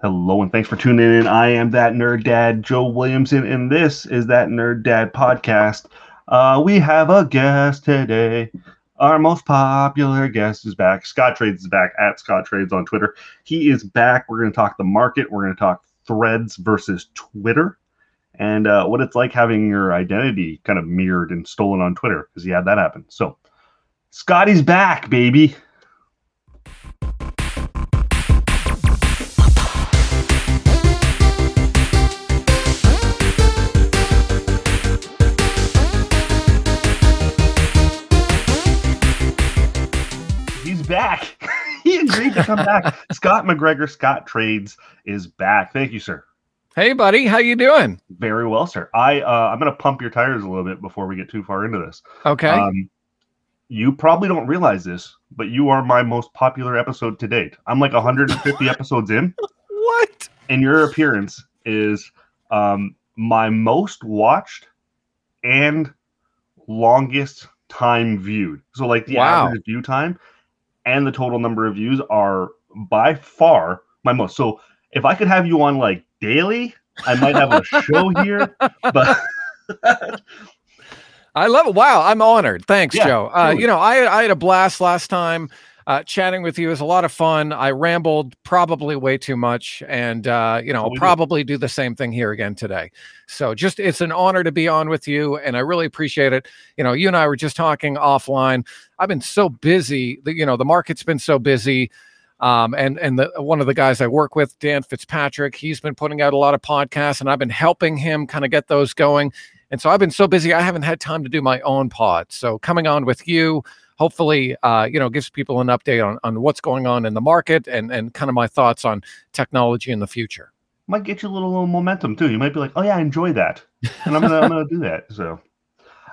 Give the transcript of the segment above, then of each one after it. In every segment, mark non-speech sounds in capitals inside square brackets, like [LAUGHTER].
Hello and thanks for tuning in. I am that nerd dad, Joe Williamson, and this is that nerd dad podcast. Uh, we have a guest today. Our most popular guest is back. Scott Trades is back at Scott Trades on Twitter. He is back. We're going to talk the market. We're going to talk threads versus Twitter and uh, what it's like having your identity kind of mirrored and stolen on Twitter because he had that happen. So, Scotty's back, baby. He's back. [LAUGHS] he agreed to come back. [LAUGHS] Scott McGregor, Scott Trades is back. Thank you, sir. Hey, buddy, how you doing? Very well, sir. I uh, I'm going to pump your tires a little bit before we get too far into this. Okay. Um, you probably don't realize this, but you are my most popular episode to date. I'm like 150 [LAUGHS] episodes in, what? and your appearance is um, my most watched and longest time viewed. So, like the Wow. average view time and the total number of views are by far my most. So, if I could have you on like daily, I might have a show [LAUGHS] here, but I love it. Wow, I'm honored. Thanks, Yeah, Joe. Uh, you know, I I had a blast last time. Uh, chatting with you was a lot of fun. I rambled probably way too much, and uh, you know, Oh, I'll probably do the same thing here again today. So, just it's an honor to be on with you, and I really appreciate it. You know, you and I were just talking offline. I've been so busy. The, you know, the market's been so busy. Um, and and the one of the guys I work with, Dan Fitzpatrick, he's been putting out a lot of podcasts, and I've been helping him kind of get those going. And so I've been so busy, I haven't had time to do my own pod. So coming on with you, hopefully, uh, you know, gives people an update on, on what's going on in the market and and kind of my thoughts on technology in the future. might get you a little, little momentum too. You might be like, "Oh yeah, I enjoy that," and I'm gonna I'm gonna do that. So,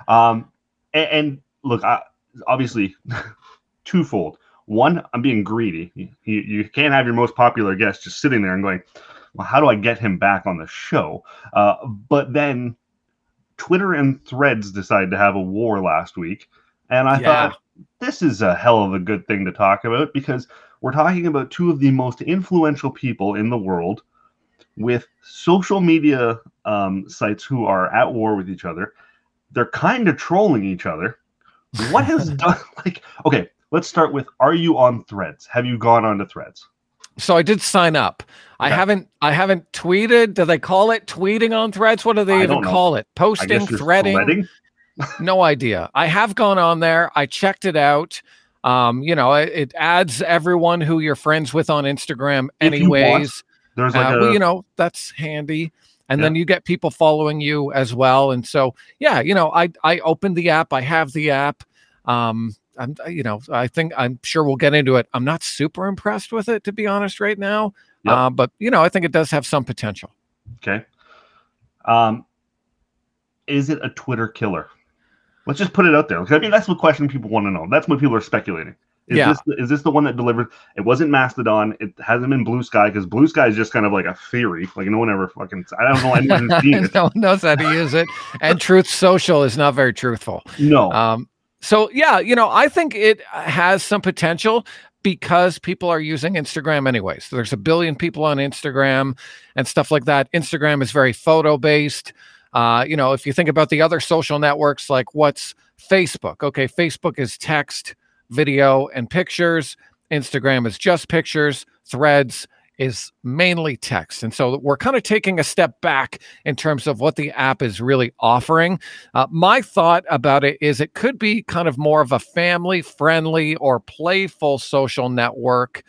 um, and, and look, I, obviously, [LAUGHS] twofold. One, I'm being greedy. You, you can't have your most popular guest just sitting there and going, "Well, how do I get him back on the show?" Uh, but then, Twitter and Threads decided to have a war last week, and I Yeah. thought this is a hell of a good thing to talk about because we're talking about two of the most influential people in the world with social media um, sites who are at war with each other. They're kind of trolling each other. What has [LAUGHS] done [LAUGHS] like okay? Let's start with: Are you on Threads? Have you gone on to Threads? So I did sign up. I haven't I haven't tweeted. Do they call it tweeting on threads? What do they even know. call it? Posting, threading? threading. No idea. I have gone on there. I checked it out. Um, you know, it, it adds everyone who you're friends with on Instagram, If you want, anyways. There's like uh, a well, you know, that's handy. And Yeah. then you get people following you as well. And so, yeah, you know, I I opened the app. I have the app. Um, I'm, you know, I think I'm sure we'll get into it. I'm not super impressed with it, to be honest, right now. Yep. Uh, but you know, I think it does have some potential. okay. Um, is it a Twitter killer? Let's just put it out there. I mean, that's the question people want to know. That's what people are speculating. Is Yeah. this the, is this the one that delivered? It wasn't Mastodon. It hasn't been Bluesky because Bluesky is just kind of like a theory. Like no one ever fucking. I don't know anyone's seen [LAUGHS] it. no one knows how to use it. And Truth Social is not very truthful. No. Um, so yeah, you know, I think it has some potential because people are using Instagram anyways. There's a billion people on Instagram and stuff like that. Instagram is very photo based. Uh, you know, if you think about the other social networks, like what's Facebook? Okay, Facebook is text, video, and pictures. Instagram is just pictures. Threads is mainly text. And so we're kind of taking a step back in terms of what the app is really offering. Uh, my thought about it is it could be kind of more of a family friendly or playful social network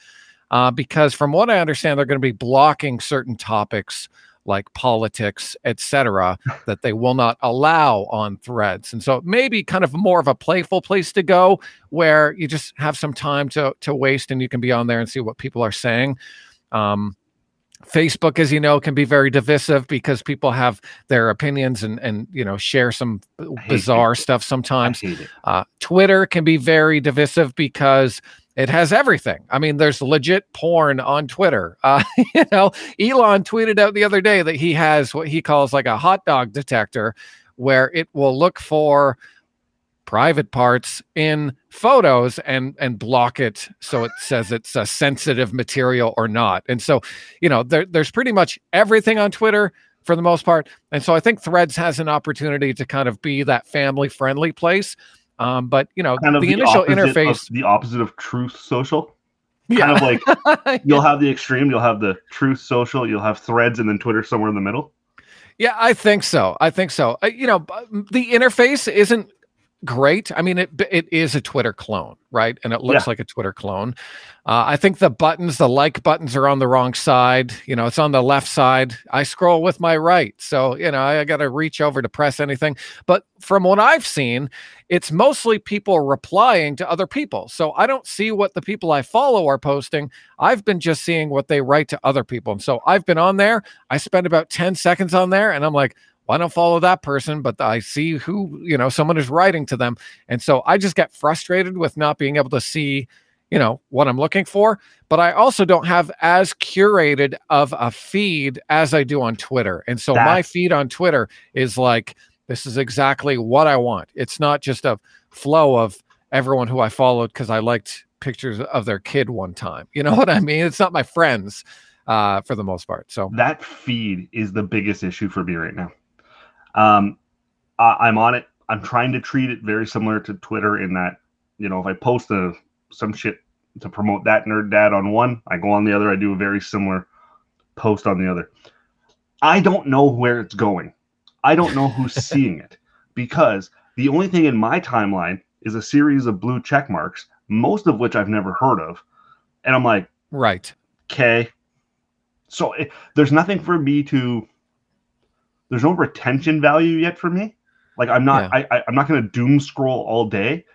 uh, because, from what I understand, they're going to be blocking certain topics like politics, etc., [LAUGHS] that they will not allow on threads. And so maybe kind of more of a playful place to go where you just have some time to to waste and you can be on there and see what people are saying. Um, Facebook, as you know, can be very divisive because people have their opinions and and you know share some bizarre stuff sometimes. Uh, Twitter can be very divisive because it has everything. I mean, there's legit porn on Twitter. [LAUGHS] Uh, you know, Elon tweeted out the other day that he has what he calls like a hot dog detector, where it will look for private parts in photos and and block it so it says it's a sensitive material or not. And so, you know, there, there's pretty much everything on Twitter for the most part. And so I think Threads has an opportunity to kind of be that family friendly place. Um, but you know, Kind of the initial opposite of- interface, the opposite of Truth Social. yeah, Kind of like [LAUGHS] you'll have the extreme. You'll have the Truth Social. You'll have Threads, and then Twitter somewhere in the middle. Yeah, I think so. I think so. Uh, you know, the interface isn't great. I mean, it it is a Twitter clone, right? And it looks Yeah. like a Twitter clone. Uh, I think the buttons, the like buttons, are on the wrong side. You know, it's on the left side. I scroll with my right, so you know I got to reach over to press anything. But from what I've seen, it's mostly people replying to other people. So I don't see what the people I follow are posting. I've been just seeing what they write to other people. And so I've been on there. I spend about 10 seconds on there and I'm like, well, I don't follow that person, but I see who, you know, someone is writing to them. And so I just get frustrated with not being able to see, you know, what I'm looking for. But I also don't have as curated of a feed as I do on Twitter. And so my feed on Twitter is like, this is exactly what I want. It's not just a flow of everyone who I followed because I liked pictures of their kid one time. You know [LAUGHS] what I mean? It's not my friends uh, for the most part. So That feed is the biggest issue for me right now. Um, I, I'm on it. I'm trying to treat it very similar to Twitter in that, you know, if I post a, some shit to promote that nerd dad on one, I go on the other. I do a very similar post on the other. I don't know where it's going. I don't know who's [LAUGHS] seeing it because the only thing in my timeline is a series of blue check marks, most of which I've never heard of. And I'm like, right. okay. So it, there's nothing for me to. There's no retention value yet for me. Like I'm not. I, I I'm not going to doom scroll all day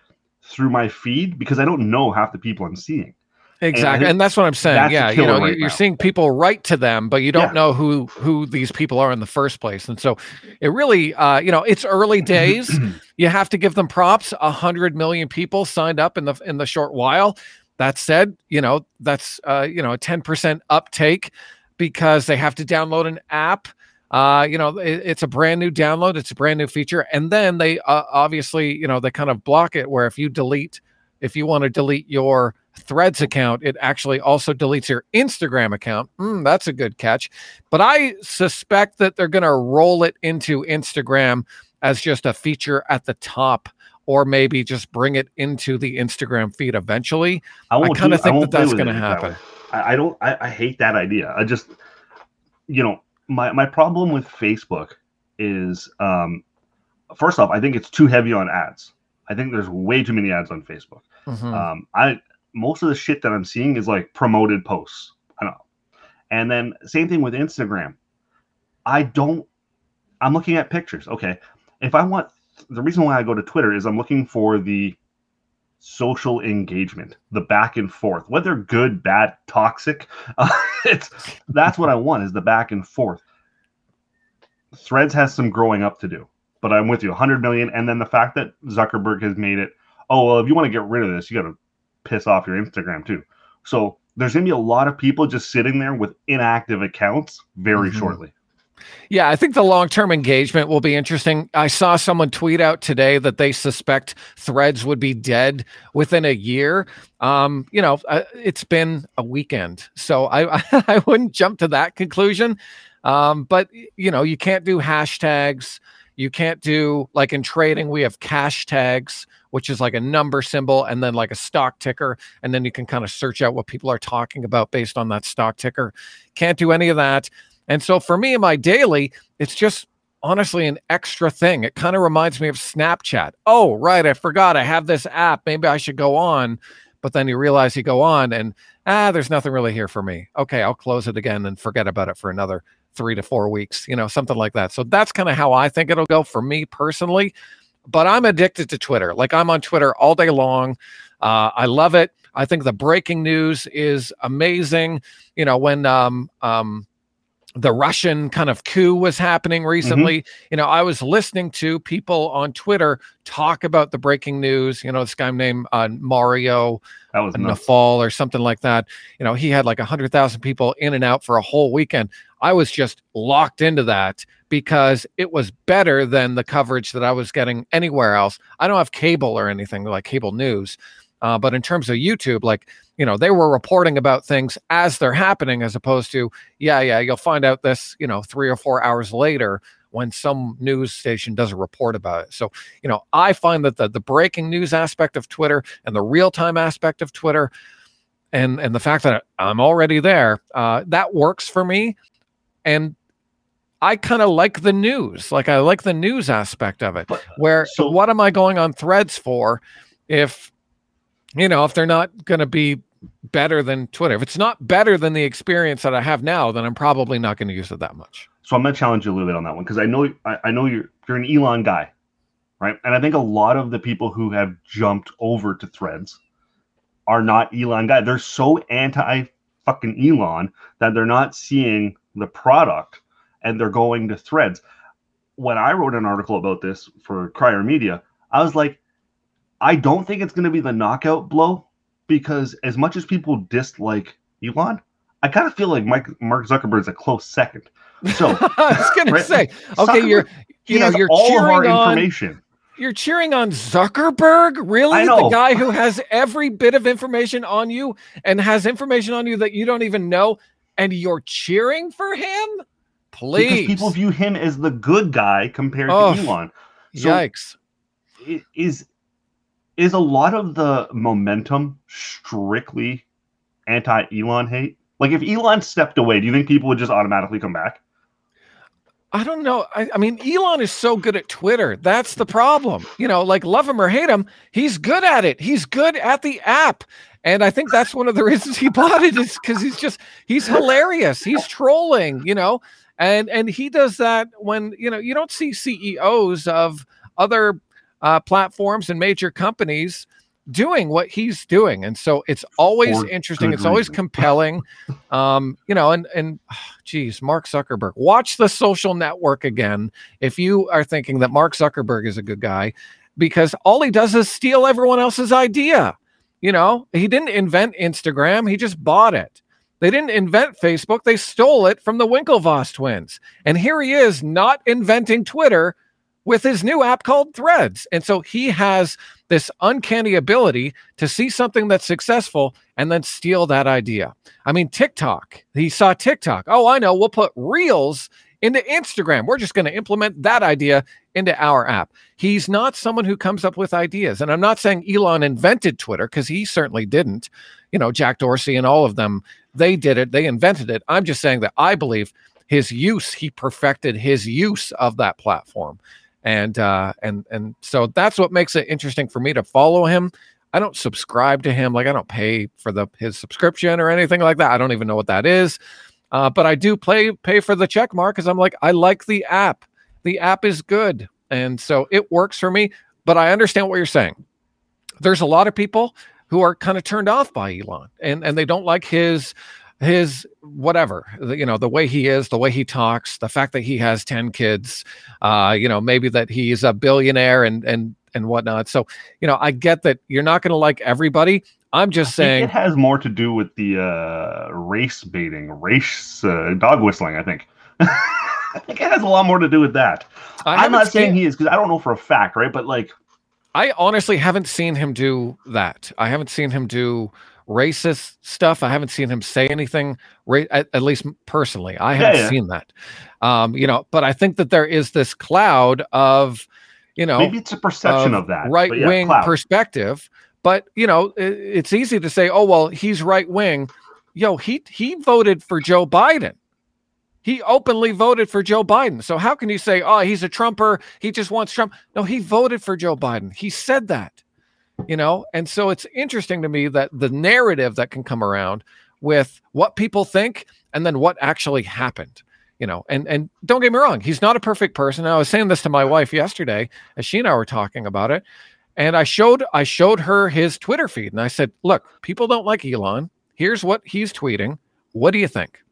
through my feed because I don't know half the people I'm seeing. Exactly, think and that's what I'm saying. Yeah, you know, right you- you're now. seeing people write to them, but you don't Yeah. know who who these people are in the first place, and so it really, uh, you know, it's early days. [CLEARS THROAT] you have to give them props. A hundred million people signed up in the in the short while. That said, you know, that's uh, you know a ten percent uptake because they have to download an app. Uh, you know, it, it's a brand new download. It's a brand new feature, and then they uh, obviously, you know, they kind of block it where if you delete, if you want to delete your Threads account, it actually also deletes your Instagram account. Mm, that's a good catch. But I suspect that they're going to roll it into Instagram as just a feature at the top, or maybe just bring it into the Instagram feed eventually. won't kinda think that that's it that happen. I, I don't. I, I hate that idea. I just, you know, my my problem with Facebook is, um, first off, I think it's too heavy on ads. I think there's way too many ads on Facebook. Mhm. Um, I most of the shit that I'm seeing is like promoted posts. I know. And then same thing with Instagram. I don't. I'm looking at pictures. Okay, if I want the reason why I go to Twitter is I'm looking for the social engagement, the back and forth, whether good, bad, toxic. [LAUGHS] Uh, it's that's what I want is the back and forth. Threads has some growing up to do, but I'm with you. 100 million, and then the fact that Zuckerberg has made it. Oh well, if you want to get rid of this, you got to piss off your Instagram too. So there's gonna be a lot of people just sitting there with inactive accounts very Mhm. shortly. Yeah, I think the long term engagement will be interesting. I saw someone tweet out today that they suspect threads would be dead within a year. Um, you know, uh, it's been a weekend, so I [LAUGHS] I wouldn't jump to that conclusion. Um, but you know, you can't do hashtags. You can't do like in trading, we have cash tags, which is like a number symbol and then like a stock ticker. And then you can kind of search out what people are talking about based on that stock ticker. Can't do any of that. And so for me in my daily, it's just honestly an extra thing. It kind of reminds me of Snapchat. Oh, right. I forgot I have this app. Maybe I should go on. But then you realize you go on and ah, there's nothing really here for me. Okay, I'll close it again and forget about it for another three to four weeks, you know, something like that. So that's kind of how I think it'll go for me personally. But I'm addicted to Twitter. Like I'm on Twitter all day long. Uh, I love it. I think the breaking news is amazing. You know, when um um the Russian kind of coup was happening recently. Mm-hmm. You know, I was listening to people on Twitter talk about the breaking news. You know, this guy named uh, Mario that was Nawfal or something like that. You know, he had like a hundred thousand people in and out for a whole weekend. I was just locked into that because it was better than the coverage that I was getting anywhere else. I don't have cable or anything like cable news, uh, but in terms of YouTube, like you know, they were reporting about things as they're happening, as opposed to, yeah, yeah, you'll find out this, you know, three or four hours later when some news station does a report about it. So, you know, I find that the the breaking news aspect of Twitter and the real time aspect of Twitter, and and the fact that I'm already there, uh, that works for me, and I kind of like the news. Like I like the news aspect of it. Where so what am I going on threads for if you know, if they're not going to be better than Twitter, if it's not better than the experience that I have now, then I'm probably not going to use it that much. So I'm going to challenge you a little bit on that one because I know I, I, know you're you're an Elon guy, right? And I think a lot of the people who have jumped over to Threads are not Elon guys. They're so anti fucking Elon that they're not seeing the product and they're going to Threads. When I wrote an article about this for Crier Media, I was like, I don't think it's going to be the knockout blow because as much as people dislike Elon, I kind of feel like Mike Mark Zuckerberg's a close second. So [LAUGHS] I was going right? to say, okay, Zuckerberg, you're you know you're all cheering of our on, information. You're cheering on Zuckerberg, really? The guy who has every bit of information on you and has information on you that you don't even know, and you're cheering for him? Please, because people view him as the good guy compared oh, to Elon. So yikes! Is is a lot of the momentum strictly anti Elon hate? Like if Elon stepped away, do you think people would just automatically come back? I don't know. I, I, mean, Elon is so good at Twitter. That's the problem. You know, like love him or hate him, he's good at it. He's good at the app. And I think that's one of the reasons he [LAUGHS] bought it is because he's just he's hilarious. He's trolling, you know, and and he does that when you know you don't see CEOs of other uh, platforms and major companies doing what he's doing. And so it's always For interesting. It's always compelling. [LAUGHS] Um you know and and [SIGHS] geez mark zuckerberg watch the social network again if you are thinking that mark zuckerberg is a good guy because all he does is steal everyone else's idea. You know he didn't invent instagram. He just bought it. They didn't invent facebook. They stole it from the winklevoss twins. And here he is not inventing twitter with his new app called Threads. And so he has this uncanny ability to see something that's successful and then steal that idea. I mean, TikTok, he saw TikTok. Oh, I know. We'll put Reels into Instagram. We're just going to implement that idea into our app. He's not someone who comes up with ideas. And I'm not saying Elon invented Twitter because he certainly didn't. You know, Jack Dorsey and all of them, they did it, they invented it. I'm just saying that I believe his use, he perfected his use of that platform and uh, and and so that's what makes it interesting for me to follow him. I don't subscribe to him, like I don't pay for the his subscription or anything like that. I don't even know what that is, uh, but I do play pay for the check mark because I'm like I like the app. The app is good, and so it works for me. But I understand what you're saying. There's a lot of people who are kind of turned off by Elon, and and they don't like his his whatever you know the way he is the way he talks the fact that he has 10 kids uh you know maybe that he's a billionaire and and and whatnot. So you know i get that you're not going to like everybody. I'm just saying it has more to do with the uh race baiting race uh, dog whistling i think. [LAUGHS] I think it has a lot more to do with that. I'm not saying he is because i don't know for a fact right? But like i honestly haven't seen him do that. I haven't seen him do racist stuff. I haven't seen him say anything, ra- at, at, least personally. I haven't yeah, yeah. seen that. Um, you know, but I think that there is this cloud of, you know, maybe it's a perception of, of that right wing yeah, perspective. But you know, it, it's easy to say, oh well, he's right wing. Yo, he he voted for Joe Biden. He openly voted for Joe Biden. So how can you say, oh, he's a Trumper? He just wants Trump. No, he voted for Joe Biden. He said that you know? And so it's interesting to me that the narrative that can come around with what people think and then what actually happened you know? And and don't get me wrong he's not a perfect person. I was saying this to my wife yesterday as she and i were talking about it and i showed i showed her his twitter feed and i said look people don't like elon. Here's what he's tweeting. What do you think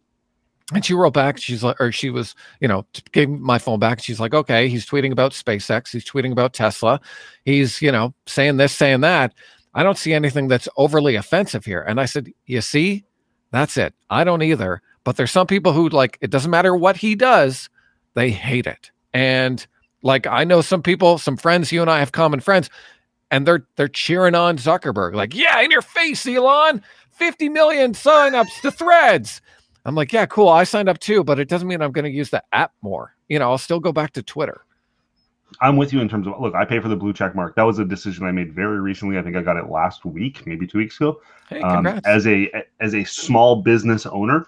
And she wrote back, she's like, or she was, you know, gave my phone back. She's like, okay, he's tweeting about SpaceX. He's tweeting about Tesla. He's, you know, saying this, saying that. I don't see anything that's overly offensive here. And I said, you see, that's it. I don't either. But there's some people who like, it doesn't matter what he does, they hate it. And like, I know some people, some friends, you and I have common friends, and they're they're cheering on Zuckerberg, like, yeah, in your face, Elon, 50 million signups to threads. I'm like, yeah, cool. I signed up too, but it doesn't mean I'm going to use the app more. You know, I'll still go back to Twitter. I'm with you in terms of look, I pay for the blue check mark. That was a decision I made very recently. I think I got it last week, maybe two weeks ago. Hey, um, as a as a small business owner,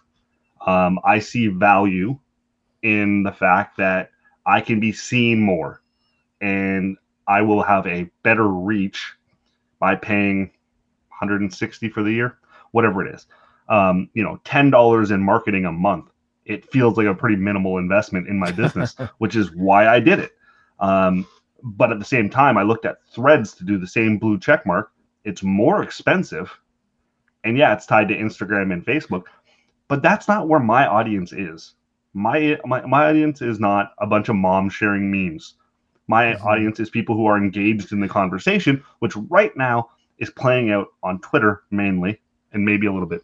um, I see value in the fact that I can be seen more, and I will have a better reach by paying 160 for the year, whatever it is. Um, you know, ten dollars in marketing a month. It feels like a pretty minimal investment in my [LAUGHS] business, which is why I did it. Um, but at the same time, I looked at Threads to do the same blue check mark. It's more expensive, and yeah, it's tied to Instagram and Facebook, but that's not where my audience is. My my, my audience is not a bunch of moms sharing memes. My mm-hmm. audience is people who are engaged in the conversation, which right now is playing out on Twitter mainly, and maybe a little bit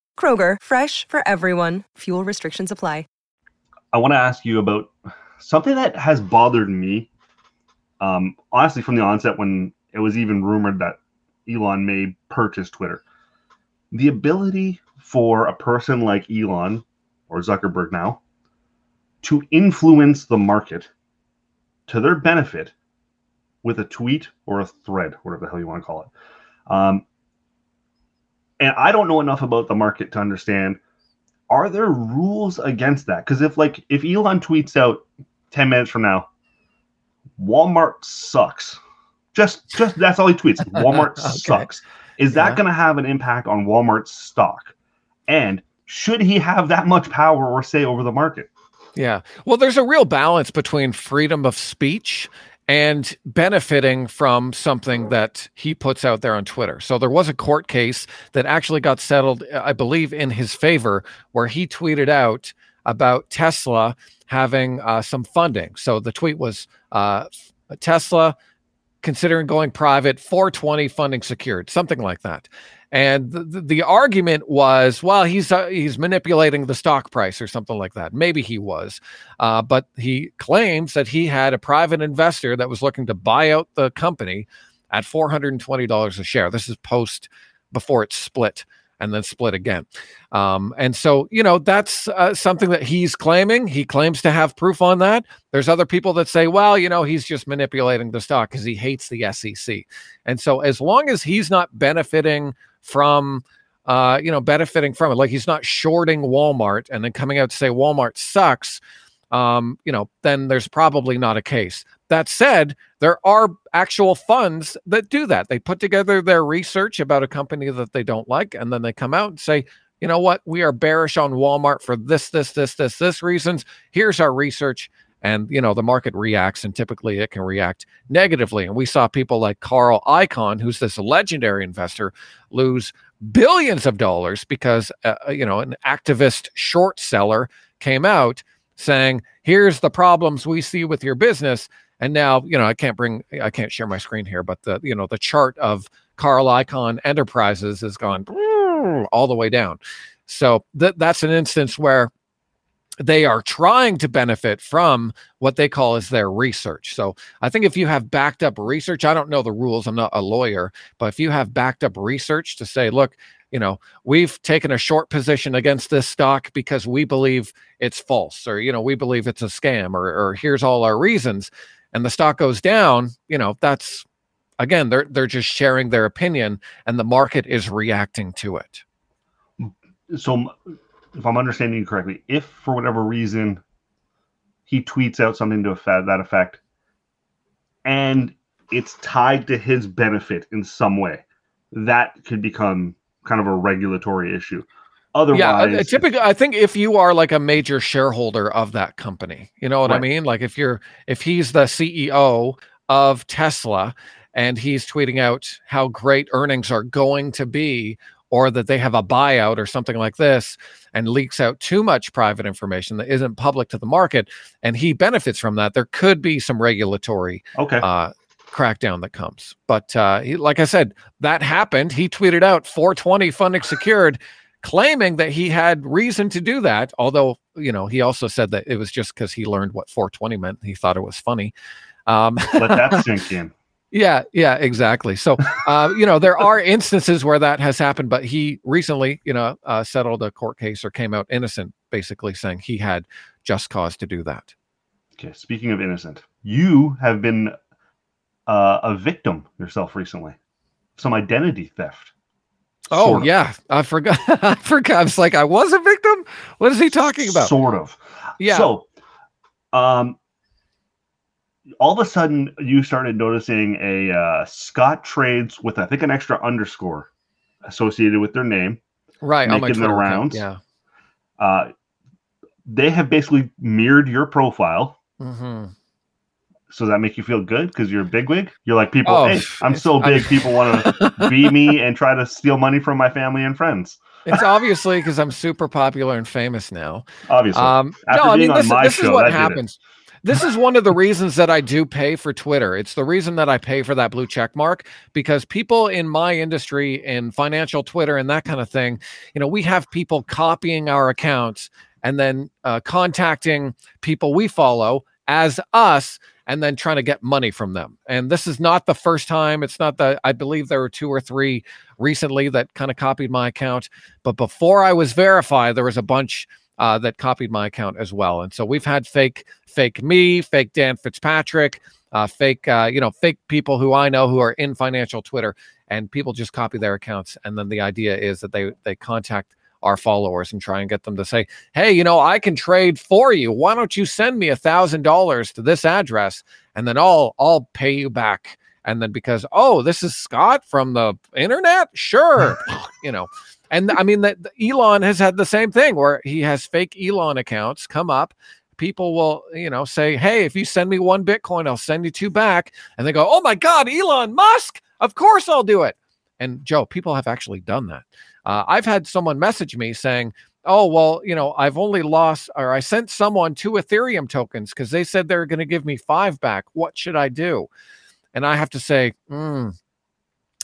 Kroger, fresh for everyone. Fuel restrictions apply. I want to ask you about something that has bothered me. Um, honestly, from the onset, when it was even rumored that Elon may purchase Twitter, the ability for a person like Elon or Zuckerberg now to influence the market to their benefit with a tweet or a thread, whatever the hell you want to call it. Um, and I don't know enough about the market to understand are there rules against that? Because if like if Elon tweets out 10 minutes from now, Walmart sucks. Just just that's all he tweets. [LAUGHS] Walmart okay. sucks. Is yeah. that going to have an impact on Walmart's stock? And should he have that much power or say over the market? Yeah. Well, there's a real balance between freedom of speech and benefiting from something that he puts out there on Twitter. So there was a court case that actually got settled, I believe, in his favor, where he tweeted out about Tesla having uh, some funding. So the tweet was uh, Tesla considering going private, 420 funding secured, something like that. And the, the argument was, well, he's uh, he's manipulating the stock price or something like that. Maybe he was, uh, but he claims that he had a private investor that was looking to buy out the company at four hundred and twenty dollars a share. This is post before it split and then split again. Um, and so, you know, that's uh, something that he's claiming. He claims to have proof on that. There's other people that say, well, you know, he's just manipulating the stock because he hates the SEC. And so, as long as he's not benefiting from, uh, you know, benefiting from it, like he's not shorting Walmart and then coming out to say Walmart sucks, um, you know, then there's probably not a case. That said, there are actual funds that do that. They put together their research about a company that they don't like, and then they come out and say, you know what, we are bearish on Walmart for this, this, this, this, this reasons. Here's our research. And, you know, the market reacts, and typically it can react negatively. And we saw people like Carl Icahn, who's this legendary investor, lose billions of dollars because, uh, you know, an activist short seller came out saying, here's the problems we see with your business and now, you know, I can't bring, I can't share my screen here, but the, you know, the chart of Carl Icahn Enterprises has gone all the way down. So that that's an instance where they are trying to benefit from what they call as their research. So I think if you have backed up research, I don't know the rules, I'm not a lawyer, but if you have backed up research to say, look, you know, we've taken a short position against this stock because we believe it's false, or you know, we believe it's a scam, or, or here's all our reasons and the stock goes down, you know, that's again, they're they're just sharing their opinion and the market is reacting to it. Mm. So if I'm understanding you correctly, if for whatever reason he tweets out something to effect, that effect, and it's tied to his benefit in some way, that could become kind of a regulatory issue. Otherwise, yeah, typically, I think if you are like a major shareholder of that company, you know what right. I mean. Like if you're if he's the CEO of Tesla and he's tweeting out how great earnings are going to be or that they have a buyout or something like this and leaks out too much private information that isn't public to the market and he benefits from that there could be some regulatory okay. uh, crackdown that comes. But uh, he, like i said that happened. He tweeted out 420 funding secured claiming that he had reason to do that although you know he also said that it was just because he learned what 420 meant he thought it was funny. Um, let that [LAUGHS] sink in yeah, yeah, exactly. So, uh, you know, there are [LAUGHS] instances where that has happened, but he recently, you know, uh, settled a court case or came out innocent, basically saying he had just cause to do that. Okay. Speaking of innocent, you have been uh, a victim yourself recently, some identity theft. Oh sort of. yeah, I forgot. [LAUGHS] I forgot. I was like, I was a victim. What is he talking about? Sort of. Yeah. So, um, all of a sudden you started noticing a uh, Scott trades with I think an extra underscore associated with their name. Right, making the rounds. yeah. Uh, they have basically mirrored your profile. Mm-hmm. So does that make you feel good because you're a bigwig? You're like people. Oh, hey, I'm so big. I, [LAUGHS] people want to be me and try to steal money from my family and friends. It's obviously because I'm super popular and famous now. Obviously, um, no, I mean this, this show, is what happens this is one of the reasons that I do pay for Twitter. It's the reason that I pay for that blue check mark because people in my industry in financial Twitter and that kind of thing, you know, we have people copying our accounts and then uh, contacting people we follow as us and then trying to get money from them. And this is not the first time. It's not the, I believe there were two or three recently that kind of copied my account. But before I was verified, there was a bunch uh, that copied my account as well. And so we've had fake, fake me, fake Dan Fitzpatrick, uh, fake, uh, you know, fake people who I know who are in financial Twitter, and people just copy their accounts. And then the idea is that they they contact our followers and try and get them to say, "Hey, you know, I can trade for you. Why don't you send me a thousand dollars to this address, and then I'll I'll pay you back." And then because oh, this is Scott from the internet, sure, [LAUGHS] you know. And I mean that Elon has had the same thing where he has fake Elon accounts come up. People will, you know, say, "Hey, if you send me one Bitcoin, I'll send you two back." And they go, "Oh my God, Elon Musk! Of course I'll do it." And Joe, people have actually done that. Uh, I've had someone message me saying, "Oh, well, you know, I've only lost, or I sent someone two Ethereum tokens because they said they're going to give me five back. What should I do?" And I have to say, mm,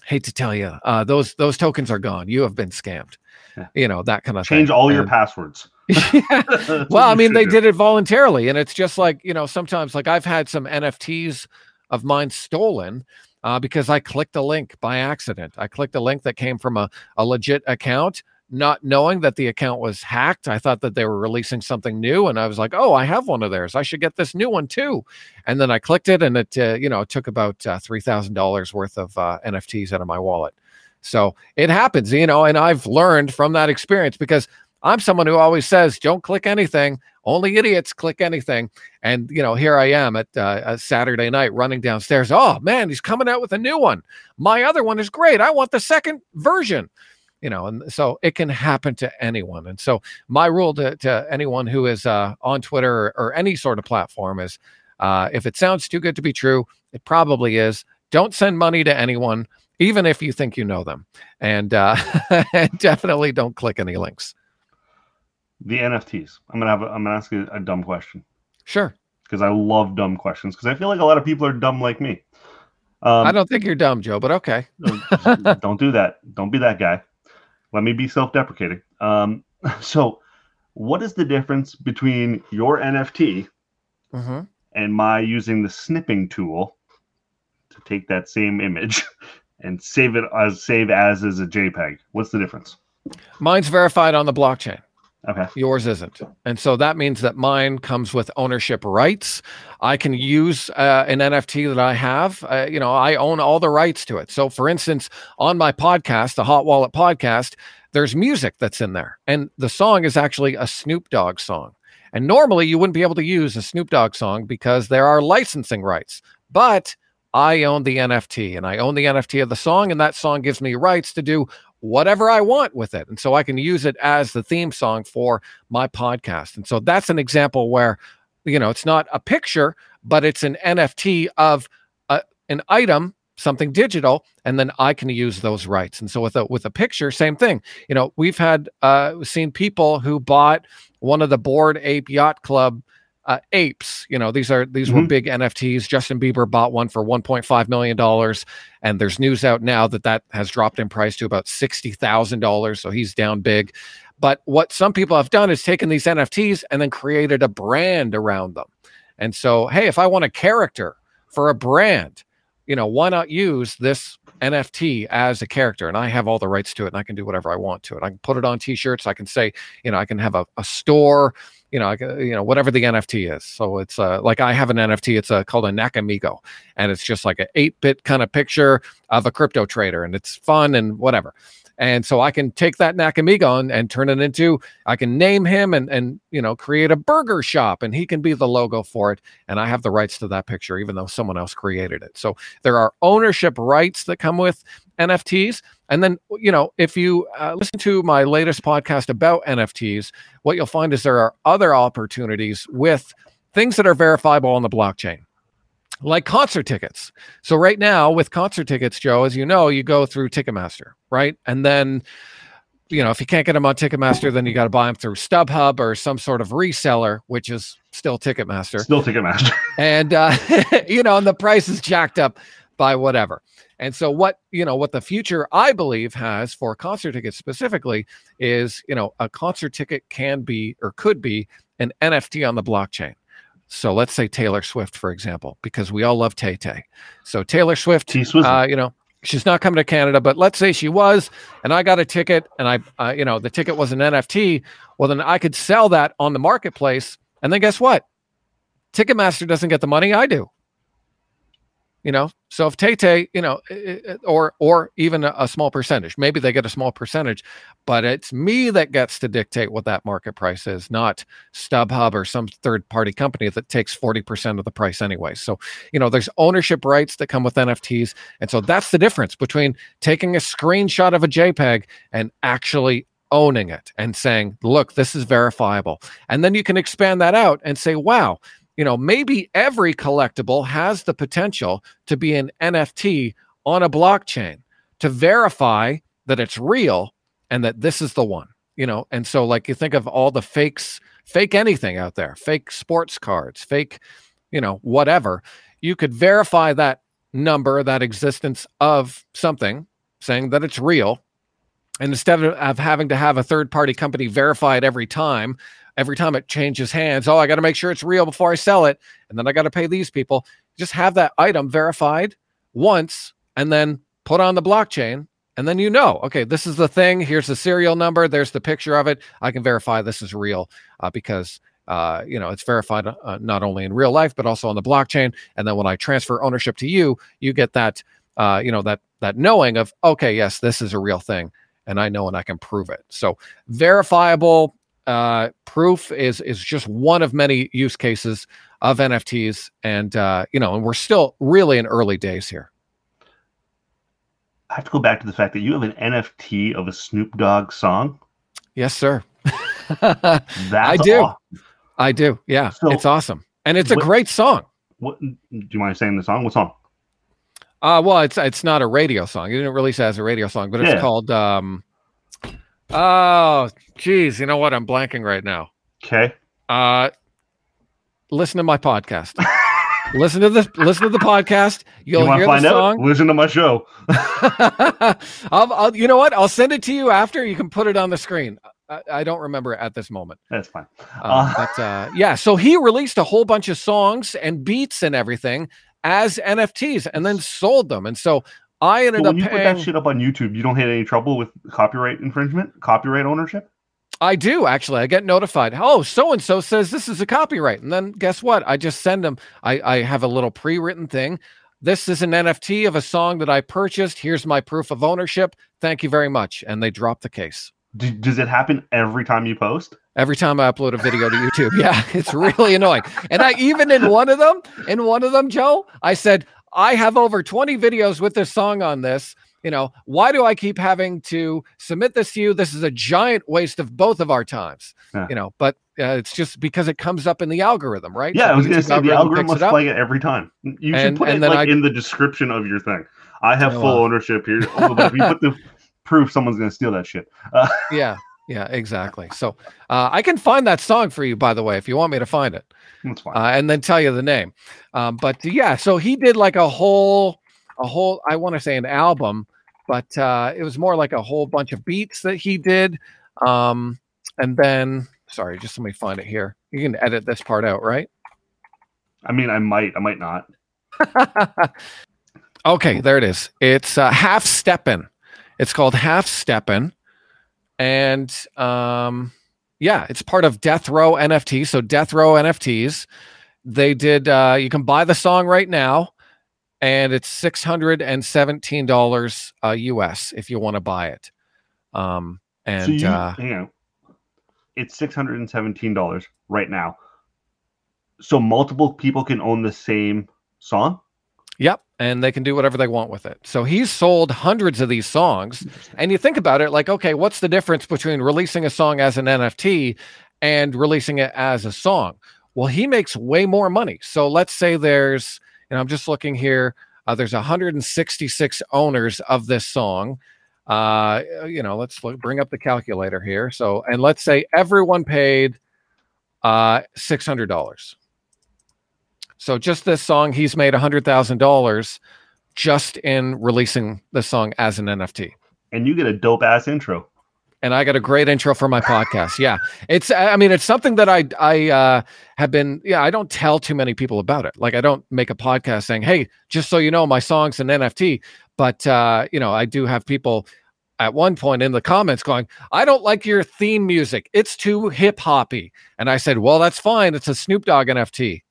hate to tell you, uh, those those tokens are gone. You have been scammed. Yeah. You know that kind of change thing. all and, your passwords. [LAUGHS] yeah. [LAUGHS] [LAUGHS] well, I mean, they do. did it voluntarily, and it's just like you know, sometimes like I've had some NFTs of mine stolen uh, because I clicked a link by accident. I clicked a link that came from a, a legit account not knowing that the account was hacked. I thought that they were releasing something new, and I was like, "Oh, I have one of theirs. I should get this new one too." And then I clicked it, and it, uh, you know, took about uh, three thousand dollars worth of uh, NFTs out of my wallet. So it happens, you know, and I've learned from that experience because I'm someone who always says, "Don't click anything. Only idiots click anything." And you know, here I am at uh, a Saturday night, running downstairs. Oh man, he's coming out with a new one. My other one is great. I want the second version you know and so it can happen to anyone and so my rule to, to anyone who is uh, on twitter or, or, any sort of platform is uh, if it sounds too good to be true it probably is don't send money to anyone even if you think you know them and uh, [LAUGHS] and definitely don't click any links the nfts i'm gonna have a, i'm gonna ask you a dumb question sure because i love dumb questions because i feel like a lot of people are dumb like me um, I don't think you're dumb, Joe, but okay. don't do that. Don't be that guy. Let me be self deprecating. Um, [LAUGHS] so, what is the difference between your NFT mm-hmm. and my using the snipping tool to take that same image [LAUGHS] and save it as save as as a JPEG? What's the difference? Mine's verified on the blockchain. Okay. Yours isn't. And so that means that mine comes with ownership rights. I can use uh, an NFT that I have. Uh, you know, I own all the rights to it. So, for instance, on my podcast, the Hot Wallet podcast, there's music that's in there. And the song is actually a Snoop Dogg song. And normally you wouldn't be able to use a Snoop Dogg song because there are licensing rights. But I own the NFT and I own the NFT of the song, and that song gives me rights to do whatever I want with it. And so I can use it as the theme song for my podcast. And so that's an example where, you know, it's not a picture, but it's an NFT of a, an item something digital and then i can use those rights and so with a with a picture same thing you know we've had uh seen people who bought one of the Bored Ape Yacht Club uh, apes. You know, these are these mm-hmm. were big NFTs. Justin Bieber bought one for 1.5 million dollars, and there's news out now that that has dropped in price to about sixty thousand dollars. So he's down big. But what some people have done is taken these NFTs and then created a brand around them. And so, hey, if I want a character for a brand, you know, why not use this NFT as a character? And I have all the rights to it and I can do whatever I want to it. I can put it on t-shirts. I can say, you know, I can have a, a store, you know, I can, you know, whatever the NFT is. So it's uh, like I have an NFT. It's uh, called a Nakamigo, and it's just like an eight-bit kind of picture of a crypto trader, and it's fun and whatever. And so I can take that Nakamigo and, and turn it into, I can name him and, and, you know, create a burger shop and he can be the logo for it. And I have the rights to that picture, even though someone else created it. So there are ownership rights that come with NFTs. And then, you know, if you uh, listen to my latest podcast about NFTs, what you'll find is there are other opportunities with things that are verifiable on the blockchain like concert tickets. So right now with concert tickets, Joe, as you know, you go through Ticketmaster, right? And then you know, if you can't get them on Ticketmaster, then you got to buy them through StubHub or some sort of reseller, which is still Ticketmaster. Still Ticketmaster. [LAUGHS] and uh, [LAUGHS] you know, and the price is jacked up by whatever. And so what, you know, what the future I believe has for concert tickets specifically is, you know, a concert ticket can be or could be an NFT on the blockchain. So let's say Taylor Swift, for example, because we all love Tay Tay. So Taylor Swift, uh, you know, she's not coming to Canada, but let's say she was, and I got a ticket, and I, uh, you know, the ticket was an NFT. Well, then I could sell that on the marketplace, and then guess what? Ticketmaster doesn't get the money I do you know? So if tay you know eh, eh, eh, or or even a, a, small percentage maybe they get a small percentage but it's me that gets to dictate what that market price is not stubhub or some third party company that takes 40% of the price anyway. So you know there's ownership rights that come with nfts and so that's the difference between taking a screenshot of a jpeg and actually owning it and saying look this is verifiable. And then you can expand that out and say wow you know, maybe every collectible has the potential to be an NFT on a blockchain to verify that it's real and that this is the one, you know. And so, like, you think of all the fakes, fake anything out there, fake sports cards, fake, you know, whatever. You could verify that number, that existence of something, saying that it's real. And instead of having to have a third party company verify it every time, every time it changes hands. Oh, I got to make sure it's real before I sell it. And then I got to pay these people. Just have that item verified once and then put on the blockchain. And then you know, okay, this is the thing. Here's the serial number. There's the picture of it. I can verify this is real uh, because uh, you know it's verified uh, not only in real life but also on the blockchain. And then when I transfer ownership to you, you get that uh, you know that that knowing of okay, yes, this is a real thing, and I know and I can prove it. So verifiable uh, proof is is just one of many use cases of NFTs, and uh, you know, and we're still really in early days here. I have to go back to the fact that you have an NFT of a Snoop Dogg song. Yes, sir. [LAUGHS] I do. Awesome. I do. Yeah, so, it's awesome, and it's what, a great song. What do you mind saying the song? What song? Uh, well, it's it's not a radio song. You didn't release it as a radio song, but it's yeah. called um, Oh, geez. You know what? I'm blanking right now. Okay. Uh, listen to my podcast. [LAUGHS] listen to the listen to the podcast. You'll you hear find the song. Out? Listen to my show. [LAUGHS] I'll, I'll, you know what? I'll send it to you after. You can put it on the screen. I, I don't remember at this moment. That's fine. Uh, but uh, yeah, so he released a whole bunch of songs and beats and everything as NFTs, and then sold them. And so I ended so up when you paying, put that shit up on YouTube, you don't hit any trouble with copyright infringement, copyright ownership. I do actually. I get notified. Oh, so and so says this is a copyright, and then guess what? I just send them. I, I have a little pre-written thing. This is an NFT of a song that I purchased. Here's my proof of ownership. Thank you very much, and they drop the case. Do, does it happen every time you post? every time I upload a video to YouTube. [LAUGHS] Yeah, it's really annoying. And I even in one of them, in one of them, Joe, I said, I have over 20 videos with this song on this. You know, why do I keep having to submit this to you? This is a giant waste of both of our times. Yeah. You know, but uh, it's just because it comes up in the algorithm, right? Yeah, So I was gonna say the algorithm must it up. it every time. You should put and it like I- in the description of your thing. I have Oh, full wow. ownership here. [LAUGHS] Oh, if you put the proof, someone's gonna steal that shit. Uh, [LAUGHS] Yeah, yeah, exactly. So uh, I can find that song for you, by the way, if you want me to find it. That's fine. uh, and then tell you the name. Um, but yeah, so he did like a whole, a whole, I want to say an album, but uh, it was more like a whole bunch of beats that he did. Um, and then, sorry, just let me find it here. You can edit this part out, right? I mean, I might, I might not. [LAUGHS] okay, there it is. It's uh, Half Steppin'. It's called Half Steppin'. And um, yeah, it's part of Death Row NFT. So Death Row NFTs, they did. Uh, you can buy the song right now, and it's six hundred and seventeen dollars uh, US if you want to buy it. Um, and so you, uh, you know, it's six hundred and seventeen dollars right now. So multiple people can own the same song. Yep, and they can do whatever they want with it. So he's sold hundreds of these songs, and you think about it like, okay, what's the difference between releasing a song as an NFT and releasing it as a song? Well, he makes way more money. So let's say there's, and I'm just looking here, uh, there's 166 owners of this song. Uh, you know, let's look, bring up the calculator here. So, and let's say everyone paid uh, $600. So just this song, he's made hundred thousand dollars just in releasing the song as an NFT. And you get a dope ass intro. And I got a great intro for my podcast. Yeah, it's. I mean, it's something that I I uh, have been. Yeah, I don't tell too many people about it. Like I don't make a podcast saying, "Hey, just so you know, my song's an NFT." But uh, you know, I do have people at one point in the comments going, "I don't like your theme music. It's too hip hoppy." And I said, "Well, that's fine. It's a Snoop Dogg NFT."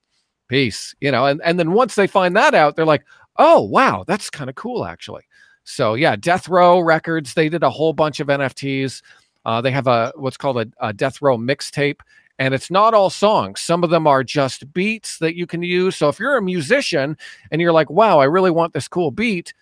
Peace you know and, and then once they find that out they're like oh wow that's kind of cool actually. So yeah death row records they did a whole bunch of nfts uh, they have a what's called a, a death row mixtape and it's not all songs. Some of them are just beats that you can use. So if you're a musician and you're like wow i really want this cool beat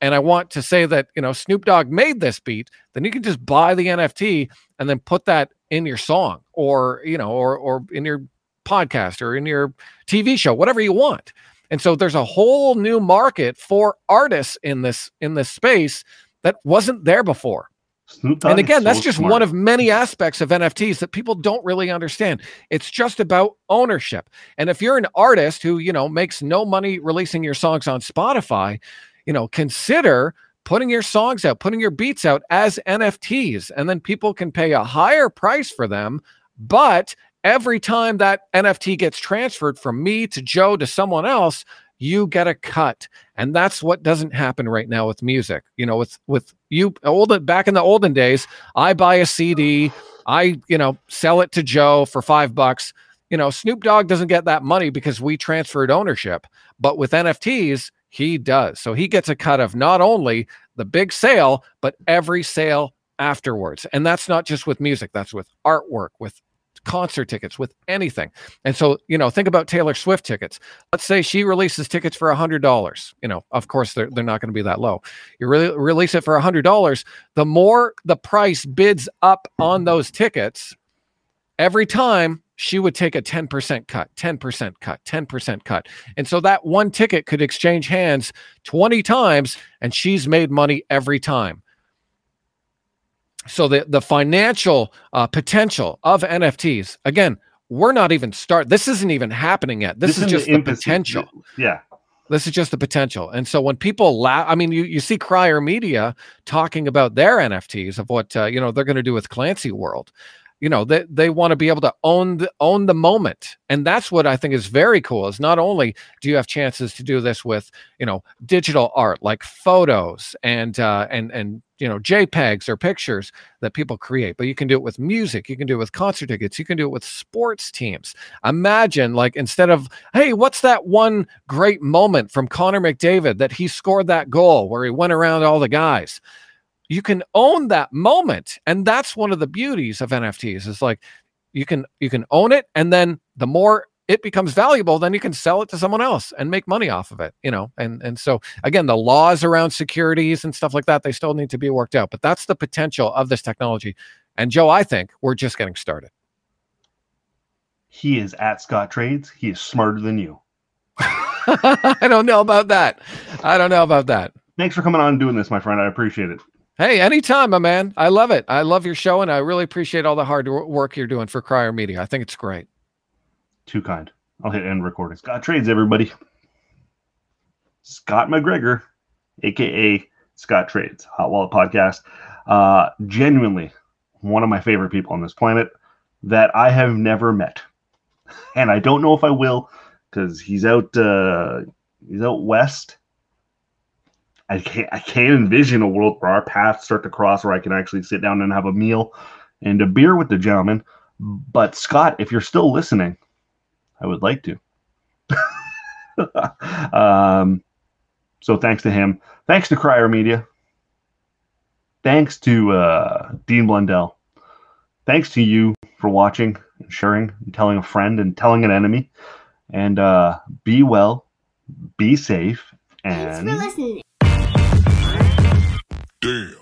and i want to say that you know snoop dogg made this beat then you can just buy the nft and then put that in your song or you know or or in your podcast or in your TV show, whatever you want. And so there's a whole new market for artists in this in this space that wasn't there before. Dogg and again, that's just smart. one of many aspects of NFTs that people don't really understand. It's just about ownership. And if you're an artist who, you know, makes no money releasing your songs on Spotify, you know, consider putting your songs out, putting your beats out as NFTs, and then people can pay a higher price for them, but every time that NFT gets transferred from me to Joe to someone else, you get a cut. And that's what doesn't happen right now with music. You know, with with you old back in the olden days, I buy a CD, I, you know, sell it to Joe for 5 bucks. You know, Snoop Dogg doesn't get that money because we transferred ownership, but with NFTs, he does. So he gets a cut of not only the big sale, but every sale afterwards. And that's not just with music, that's with artwork, with concert tickets, with anything. And so, you know, think about Taylor Swift tickets. Let's say she releases tickets for a hundred dollars. You know, of course they're they're not going to be that low. You really release it for a hundred dollars. The more the price bids up on those tickets, every time she would take a 10% cut, 10% cut, 10% cut. And so that one ticket could exchange hands 20 times and she's made money every time so the the financial uh, potential of NFTs again we're not even start this isn't even happening yet this, is just the, infancy. potential Yeah. this is just the potential and so when people laugh i mean you, you see crier media talking about their nfts of what uh, you know they're going to do with clancy world you know they, they want to be able to own the own the moment. And that's what i think is very cool is not only do you have chances to do this with you know digital art like photos and uh, and and you know jpegs or pictures that people create but you can do it with music you can do it with concert tickets you can do it with sports teams. Imagine like instead of hey what's that one great moment from connor mcdavid that he scored that goal where he went around all the guys you can own that moment and that's one of the beauties of nfts is like you can you can own it and then the more it becomes valuable then you can sell it to someone else and make money off of it you know? And and so again the laws around securities and stuff like that they still need to be worked out but that's the potential of this technology. And joe i think we're just getting started. He is at scott trades. He is smarter than you. [LAUGHS] I don't know about that. I don't know about that. Thanks for coming on and doing this my friend. I appreciate it Hey, anytime, my man. I love it. I love your show, and I really appreciate all the hard work you're doing for Crier Media. I think it's great. Too kind. I'll hit end recording. Scott Trades, everybody. Scott McGregor, aka Scott Trades, Hot Wallet Podcast. Uh, genuinely one of my favorite people on this planet that I have never met, and I don't know if I will because he's out. Uh, he's out west I can't I can't envision a world where our paths start to cross where I can actually sit down and have a meal and a beer with the gentleman. But Scott, if you're still listening, I would like to. [LAUGHS] um, so thanks to him. Thanks to Crier Media. Thanks to uh, Dean Blundell. Thanks to you for watching and sharing and telling a friend and telling an enemy. And uh, be well, be safe, and. Thanks for listening. Damn.